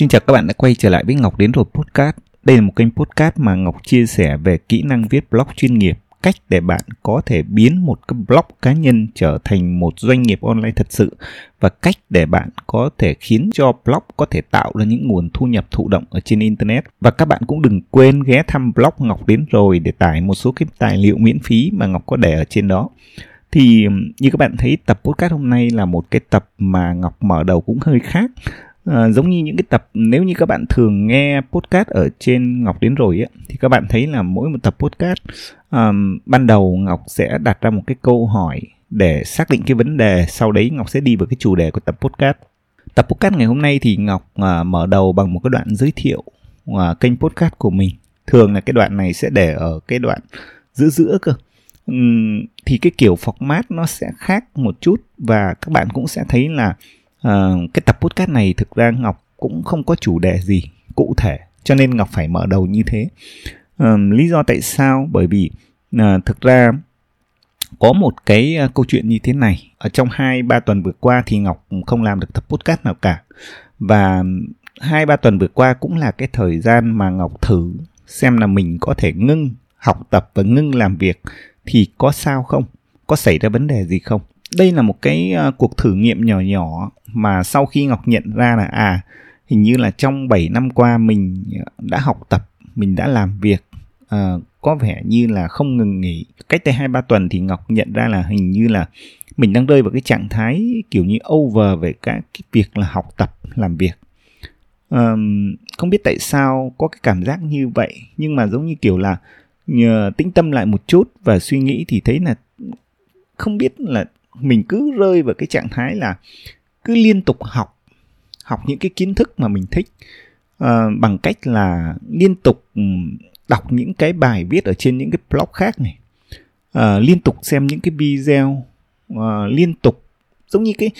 Xin chào các bạn đã quay trở lại với Ngọc đến rồi podcast. Đây là một kênh podcast mà Ngọc chia sẻ về kỹ năng viết blog chuyên nghiệp, cách để bạn có thể biến một cái blog cá nhân trở thành một doanh nghiệp online thật sự và cách để bạn có thể khiến cho blog có thể tạo ra những nguồn thu nhập thụ động ở trên internet. Và các bạn cũng đừng quên ghé thăm blog Ngọc đến rồi để tải một số cái tài liệu miễn phí mà Ngọc có để ở trên đó thì như các bạn thấy tập podcast hôm nay là một cái tập mà Ngọc mở đầu cũng hơi khác À, giống như những cái tập nếu như các bạn thường nghe podcast ở trên Ngọc đến rồi ấy, thì các bạn thấy là mỗi một tập podcast um, ban đầu Ngọc sẽ đặt ra một cái câu hỏi để xác định cái vấn đề sau đấy Ngọc sẽ đi vào cái chủ đề của tập podcast. Tập podcast ngày hôm nay thì Ngọc uh, mở đầu bằng một cái đoạn giới thiệu uh, kênh podcast của mình. Thường là cái đoạn này sẽ để ở cái đoạn giữa giữa cơ. Um, thì cái kiểu format nó sẽ khác một chút và các bạn cũng sẽ thấy là Ờ, cái tập podcast này thực ra ngọc cũng không có chủ đề gì cụ thể cho nên ngọc phải mở đầu như thế. À, lý do tại sao? Bởi vì à, thực ra có một cái câu chuyện như thế này. Ở trong hai ba tuần vừa qua thì ngọc không làm được tập podcast nào cả. Và hai ba tuần vừa qua cũng là cái thời gian mà ngọc thử xem là mình có thể ngưng học tập và ngưng làm việc thì có sao không? Có xảy ra vấn đề gì không? Đây là một cái uh, cuộc thử nghiệm nhỏ nhỏ mà sau khi Ngọc nhận ra là à hình như là trong 7 năm qua mình ờ, đã học tập, mình đã làm việc uh, có vẻ như là không ngừng nghỉ. Cách đây hai ba tuần thì Ngọc nhận ra là hình như là mình đang rơi vào cái trạng thái kiểu như over về các cái việc là học tập, làm việc. Um, không biết tại sao có cái cảm giác như vậy nhưng mà giống như kiểu là nhờ tĩnh tâm lại một chút và suy nghĩ thì thấy là không biết là mình cứ rơi vào cái trạng thái là cứ liên tục học học những cái kiến thức mà mình thích uh, bằng cách là liên tục ừ, đọc những cái bài viết ở trên những cái blog khác này uh, liên tục xem những cái video uh, liên tục giống như cái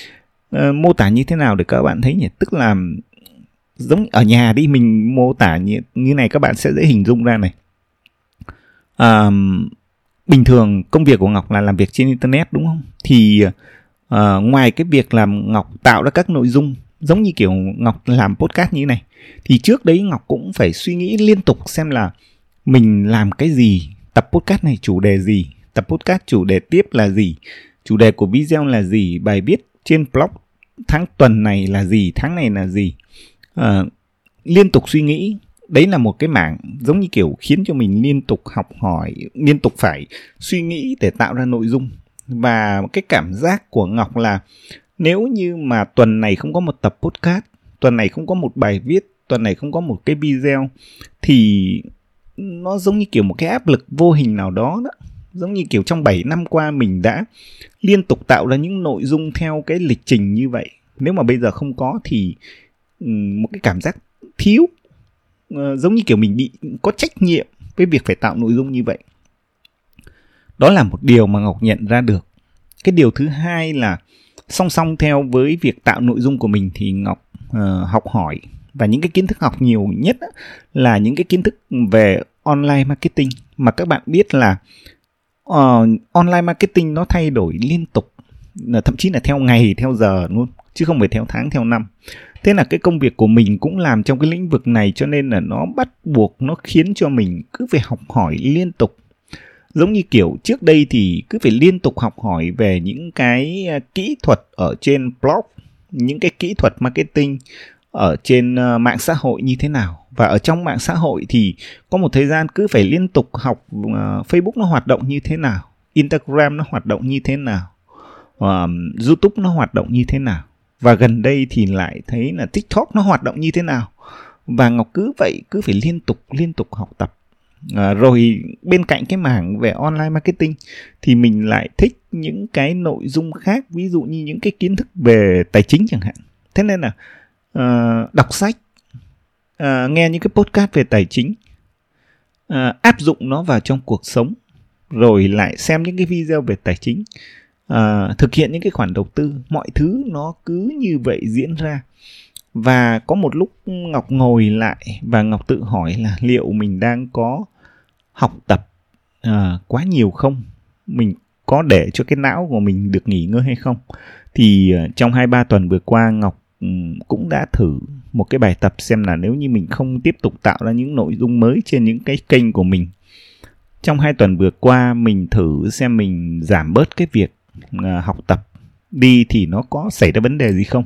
uh, mô tả như thế nào để các bạn thấy nhỉ? Tức là giống ở nhà đi mình mô tả như như này các bạn sẽ dễ hình dung ra này. Uh, bình thường công việc của ngọc là làm việc trên internet đúng không? Thì uh, ngoài cái việc làm ngọc tạo ra các nội dung giống như kiểu ngọc làm podcast như thế này thì trước đấy ngọc cũng phải suy nghĩ liên tục xem là mình làm cái gì tập podcast này chủ đề gì tập podcast chủ đề tiếp là gì chủ đề của video là gì bài viết trên blog tháng tuần này là gì tháng này là gì. Uh, liên tục suy nghĩ đấy là một cái mảng giống như kiểu khiến cho mình liên tục học hỏi, liên tục phải suy nghĩ để tạo ra nội dung. Và cái cảm giác của ngọc là nếu như mà tuần này không có một tập podcast, tuần này không có một bài viết, tuần này không có một cái video, thì nó giống như kiểu một cái áp lực vô hình nào đó đó. Giống như kiểu trong 7 năm qua mình đã liên tục tạo ra những nội dung theo cái lịch trình như vậy. Nếu mà bây giờ không có thì một cái cảm giác thiếu Ờ, giống như kiểu mình bị có trách nhiệm với việc phải tạo nội dung như vậy. Đó là một điều mà ngọc nhận ra được. Cái điều thứ hai là song song theo với việc tạo nội dung của mình thì ngọc uh, học hỏi. Và những cái kiến thức học nhiều nhất là những cái kiến thức về online marketing. Mà các bạn biết là uh, online marketing nó thay đổi liên tục. Thậm chí là theo ngày theo giờ luôn chứ không phải theo tháng theo năm thế là cái công việc của mình cũng làm trong cái lĩnh vực này cho nên là nó bắt buộc nó khiến cho mình cứ phải học hỏi liên tục. Giống như kiểu trước đây thì cứ phải liên tục học hỏi về những cái à, kỹ thuật ở trên blog những cái kỹ thuật marketing ở trên à, mạng xã hội như thế nào. Và ở trong mạng xã hội thì có một thời gian cứ phải liên tục học uh, Facebook nó hoạt động như thế nào Instagram nó hoạt động như thế nào uh, YouTube nó hoạt động như thế nào và gần đây thì lại thấy là tiktok nó hoạt động như thế nào. Và ngọc cứ vậy cứ phải liên tục liên tục học tập. À, rồi bên cạnh cái mảng về online marketing thì mình lại thích những cái nội dung khác ví dụ như những cái kiến thức về tài chính chẳng hạn. Thế nên là à, đọc sách à, nghe những cái podcast về tài chính à, áp dụng nó vào trong cuộc sống rồi lại xem những cái video về tài chính uh, thực hiện những cái khoản đầu tư mọi thứ nó cứ như vậy diễn ra. Và có một lúc ngọc ngồi lại và ngọc tự hỏi là liệu mình đang có học tập uh, quá nhiều không? Mình có để cho cái não của mình được nghỉ ngơi hay không? Thì uh, trong hai ba tuần vừa qua ngọc um, cũng đã thử một cái bài tập xem là nếu như mình không tiếp tục tạo ra những nội dung mới trên những cái kênh của mình. Trong hai tuần vừa qua mình thử xem mình giảm bớt cái việc À, học tập đi thì nó có xảy ra vấn đề gì không?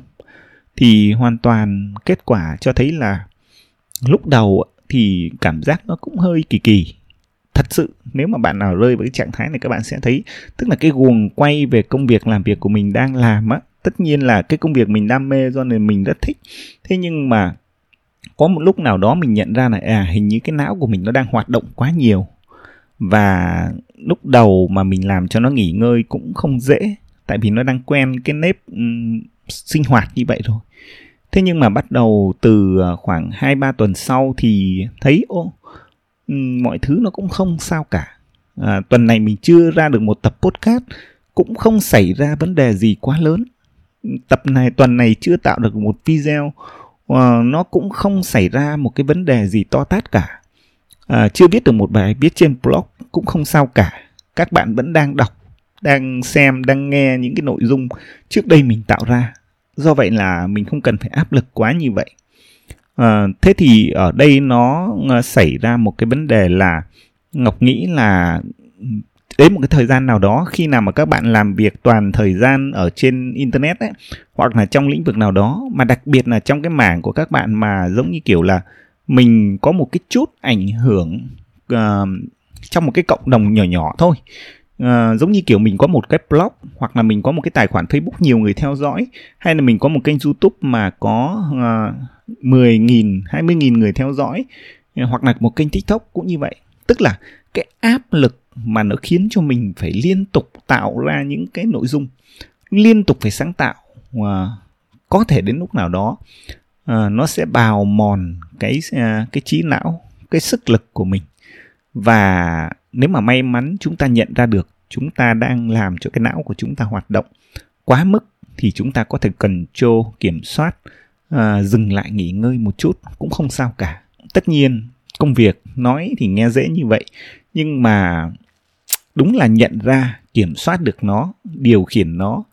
Thì hoàn toàn kết quả cho thấy là lúc đầu thì cảm giác nó cũng hơi kỳ kỳ. Thật sự, nếu mà bạn nào rơi vào cái trạng thái này, các bạn sẽ thấy, tức là cái guồng quay về công việc làm việc của mình đang làm á, tất nhiên là cái công việc mình đam mê do nên mình rất thích. Thế nhưng mà có một lúc nào đó mình nhận ra là à hình như cái não của mình nó đang hoạt động quá nhiều và lúc đầu mà mình làm cho nó nghỉ ngơi cũng không dễ tại vì nó đang quen cái nếp um, sinh hoạt như vậy rồi. Thế nhưng mà bắt đầu từ ờ, khoảng hai ba tuần sau thì thấy ô um, mọi thứ nó cũng không sao cả. À, tuần này mình chưa ra được một tập podcast cũng không xảy ra vấn đề gì quá lớn. Tập này tuần này chưa tạo được một video uh, nó cũng không xảy ra một cái vấn đề gì to tát cả à, chưa viết được một bài viết trên blog cũng không sao cả. Các bạn vẫn đang đọc đang xem đang nghe những cái nội dung trước đây mình tạo ra. Do vậy là mình không cần phải áp lực quá như vậy. À, thế thì ở đây nó à, xảy ra một cái vấn đề là ngọc nghĩ là đến một cái thời gian nào đó khi nào mà các bạn làm việc toàn thời gian ở trên internet ấy hoặc là trong lĩnh vực nào đó mà đặc biệt là trong cái mảng của các bạn mà giống như kiểu là mình có một cái chút ảnh hưởng uh, trong một cái cộng đồng nhỏ nhỏ thôi uh, giống như kiểu mình có một cái blog hoặc là mình có một cái tài khoản Facebook nhiều người theo dõi hay là mình có một kênh YouTube mà có uh, 10.000, 20.000 người theo dõi ờ, hoặc là một kênh TikTok cũng như vậy. Tức là cái áp lực mà nó khiến cho mình phải liên tục tạo ra những cái nội dung, liên tục phải sáng tạo và có thể đến lúc nào đó uh, nó sẽ bào mòn cái uh, cái trí não, cái sức lực của mình. Và nếu mà may mắn chúng ta nhận ra được chúng ta đang làm cho cái não của chúng ta hoạt động quá mức thì chúng ta có thể cần trô kiểm soát à, dừng lại nghỉ ngơi một chút cũng không sao cả. Tất nhiên công việc nói thì nghe dễ như vậy nhưng mà đúng là nhận ra kiểm soát được nó điều khiển nó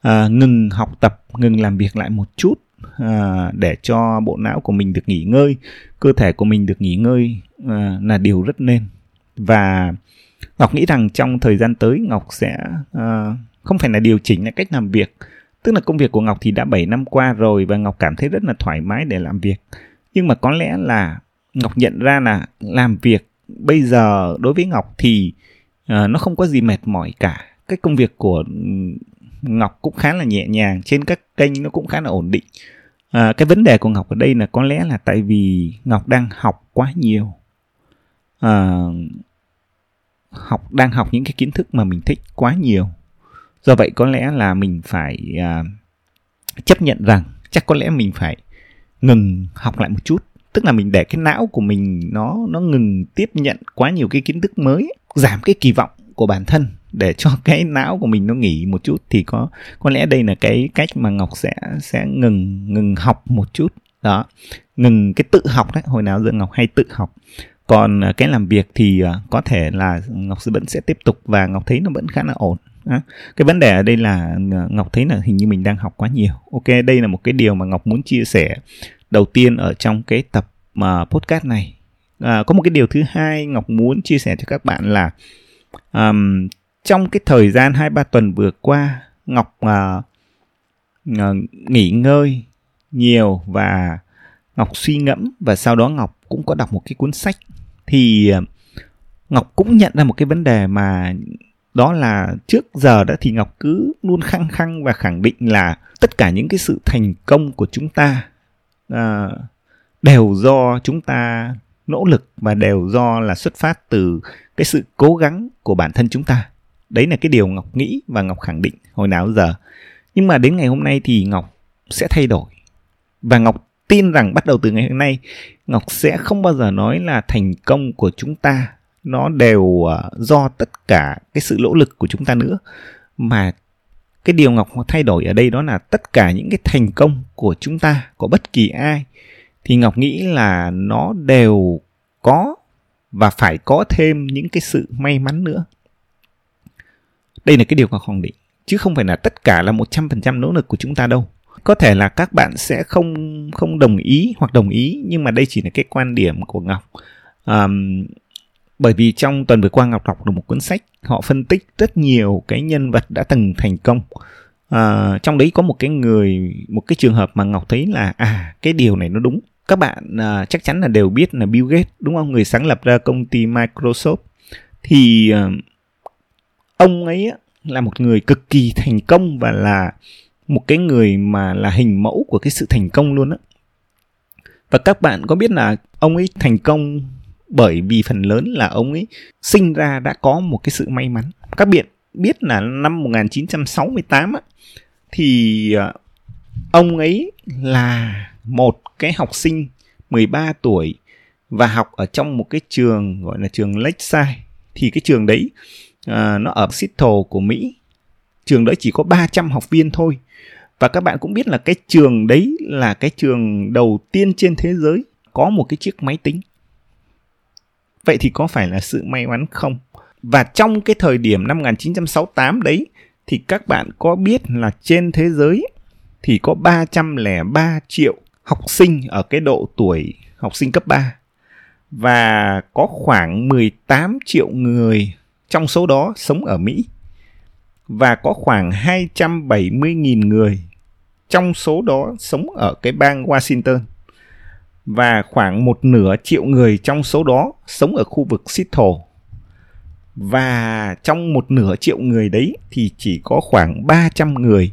à, ngừng học tập ngừng làm việc lại một chút à, để cho bộ não của mình được nghỉ ngơi cơ thể của mình được nghỉ ngơi à, là điều rất nên. Và ngọc nghĩ rằng trong thời gian tới ngọc sẽ à, không phải là điều chỉnh lại cách làm việc. Tức là công việc của ngọc thì đã 7 năm qua rồi và ngọc cảm thấy rất là thoải mái để làm việc. Nhưng mà có lẽ là ngọc nhận ra là làm việc bây giờ đối với ngọc thì uh, nó không có gì mệt mỏi cả. Cái công việc của ngọc cũng khá là nhẹ nhàng trên các kênh nó cũng khá là ổn định. À, cái vấn đề của ngọc ở đây là có lẽ là tại vì ngọc đang học quá nhiều. À, học đang học những cái kiến thức mà mình thích quá nhiều. Do vậy có lẽ là mình phải à, chấp nhận rằng chắc có lẽ mình phải ngừng học lại một chút. Tức là mình để cái não của mình nó nó ngừng tiếp nhận quá nhiều cái kiến thức mới giảm cái kỳ vọng của bản thân để cho cái não của mình nó nghỉ một chút thì có có lẽ đây là cái cách mà ngọc sẽ sẽ ngừng ngừng học một chút. Đó ngừng cái tự học đấy hồi nào giờ ngọc hay tự học. Còn à, cái làm việc thì à, có thể là ngọc vẫn sẽ tiếp tục và ngọc thấy nó vẫn khá là ổn. Cái vấn đề ở đây là à, ngọc thấy là hình như mình đang học quá nhiều. Ok đây là một cái điều mà ngọc muốn chia sẻ đầu tiên ở trong cái tập mà podcast này. À, có một cái điều thứ hai ngọc muốn chia sẻ cho các bạn là um, trong cái thời gian hai ba tuần vừa qua ngọc uh, uh, nghỉ ngơi nhiều và ngọc suy ngẫm và sau đó ngọc cũng có đọc một cái cuốn sách. Thì à, ngọc cũng nhận ra một cái vấn đề mà đó là trước giờ đã thì ngọc cứ luôn khăng khăng và khẳng định là tất cả những cái sự thành công của chúng ta uh, đều do chúng ta nỗ lực và đều do là xuất phát từ cái sự cố gắng của bản thân chúng ta đấy là cái điều ngọc nghĩ và ngọc khẳng định hồi nào giờ. Nhưng mà đến ngày hôm nay thì ngọc sẽ thay đổi. Và ngọc tin rằng bắt đầu từ ngày hôm nay, ngọc sẽ không bao giờ nói là thành công của chúng ta nó đều ờ, do tất cả cái sự nỗ lực của chúng ta nữa. Mà cái điều ngọc thay đổi ở đây đó là tất cả những cái thành công của chúng ta, của bất kỳ ai, thì ngọc nghĩ là nó đều có và phải có thêm những cái sự may mắn nữa đây là cái điều ngọc khẳng định chứ không phải là tất cả là một trăm phần trăm nỗ lực của chúng ta đâu. Có thể là các bạn sẽ không không đồng ý hoặc đồng ý nhưng mà đây chỉ là cái quan điểm của ngọc. Um, bởi vì trong tuần vừa qua ngọc đọc được một cuốn sách họ phân tích rất nhiều cái nhân vật đã từng thành công. À, trong đấy có một cái người một cái trường hợp mà ngọc thấy là à cái điều này nó đúng. Các bạn à, chắc chắn là đều biết là Bill Gates đúng không? Người sáng lập ra công ty Microsoft. Thì à, ông ấy là một người cực kỳ thành công và là một cái người mà là hình mẫu của cái sự thành công luôn á. Và các bạn có biết là ông ấy thành công bởi vì phần lớn là ông ấy sinh ra đã có một cái sự may mắn. Các bạn biết là năm 1968 á, thì ờ, ông ấy là một cái học sinh 13 tuổi và học ở trong một cái trường gọi là trường Lakeside. Thì cái trường đấy À, nó ở Seattle của Mỹ. Trường đấy chỉ có 300 học viên thôi. Và các bạn cũng biết là cái trường đấy là cái trường đầu tiên trên thế giới có một cái chiếc máy tính. Vậy thì có phải là sự may mắn không? Và trong cái thời điểm năm 1968 đấy, thì các bạn có biết là trên thế giới thì có 303 triệu học sinh ở cái độ tuổi học sinh cấp 3 và có khoảng 18 triệu người trong số đó sống ở Mỹ. Và có khoảng 270.000 người. Trong số đó sống ở cái bang Washington. Và khoảng một nửa triệu người trong số đó sống ở khu vực Seattle. Và trong một nửa triệu người đấy thì chỉ có khoảng 300 người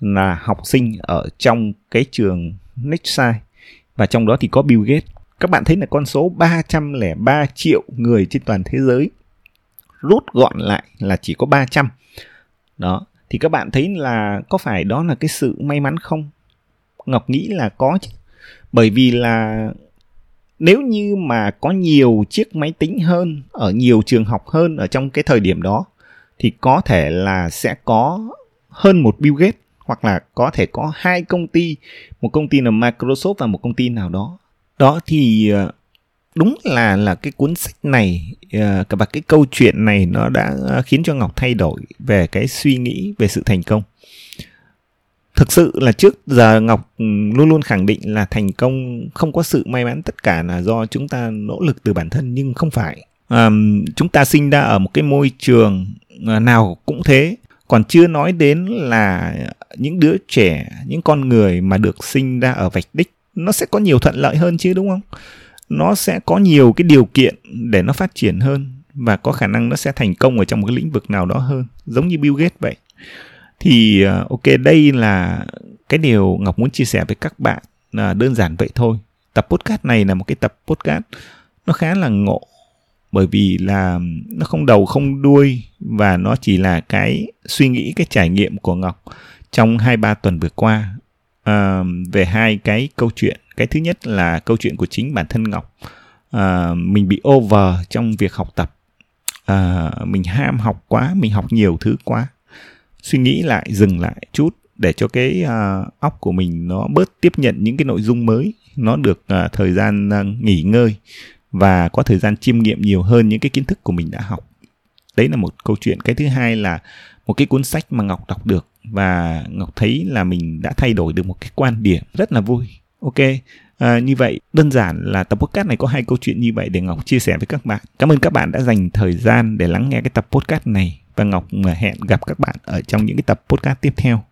là học sinh ở trong cái trường Nexai và trong đó thì có Bill Gates. Các bạn thấy là con số 303 triệu người trên toàn thế giới rút gọn lại là chỉ có 300. Đó, thì các bạn thấy là có phải đó là cái sự may mắn không? Ngọc nghĩ là có chứ. Bởi vì là nếu như mà có nhiều chiếc máy tính hơn ở nhiều trường học hơn ở trong cái thời điểm đó thì có thể là sẽ có hơn một Bill Gates hoặc là có thể có hai công ty một công ty là Microsoft và một công ty nào đó đó thì ờ, đúng là là cái cuốn sách này ờ, và cái câu chuyện này nó đã ờ, khiến cho Ngọc thay đổi về cái suy nghĩ về sự thành công. Thực sự là trước giờ Ngọc ừ, luôn luôn khẳng định là thành công không có sự may mắn tất cả là do chúng ta nỗ lực từ bản thân nhưng không phải. À, chúng ta sinh ra ở một cái môi trường ờ, nào cũng thế. Còn chưa nói đến là những đứa trẻ những con người mà được sinh ra ở vạch đích nó sẽ có nhiều thuận lợi hơn chứ đúng không? Nó sẽ có nhiều cái điều kiện để nó phát triển hơn và có khả năng nó sẽ thành công ở trong một cái lĩnh vực nào đó hơn giống như Bill Gates vậy. Thì à, ok đây là cái điều Ngọc muốn chia sẻ với các bạn là đơn giản vậy thôi. Tập podcast này là một cái tập podcast nó khá là ngộ bởi vì là nó không đầu không đuôi và nó chỉ là cái suy nghĩ cái trải nghiệm của Ngọc trong hai ba tuần vừa qua uh, về hai cái câu chuyện cái thứ nhất là câu chuyện của chính bản thân Ngọc. À, mình bị over trong việc học tập. À, mình ham học quá mình học nhiều thứ quá. Suy nghĩ lại dừng lại chút để cho cái uh, óc của mình nó bớt tiếp nhận những cái nội dung mới. Nó được uh, thời gian uh, nghỉ ngơi và có thời gian chiêm nghiệm nhiều hơn những cái kiến thức của mình đã học. Đấy là một câu chuyện. Cái thứ hai là một cái cuốn sách mà ngọc đọc được và ngọc thấy là mình đã thay đổi được một cái quan điểm rất là vui ok à, như vậy đơn giản là tập podcast này có hai câu chuyện như vậy để ngọc chia sẻ với các bạn. Cảm ơn các bạn đã dành thời gian để lắng nghe cái tập podcast này và ngọc à, hẹn gặp các bạn ở trong những cái tập podcast tiếp theo.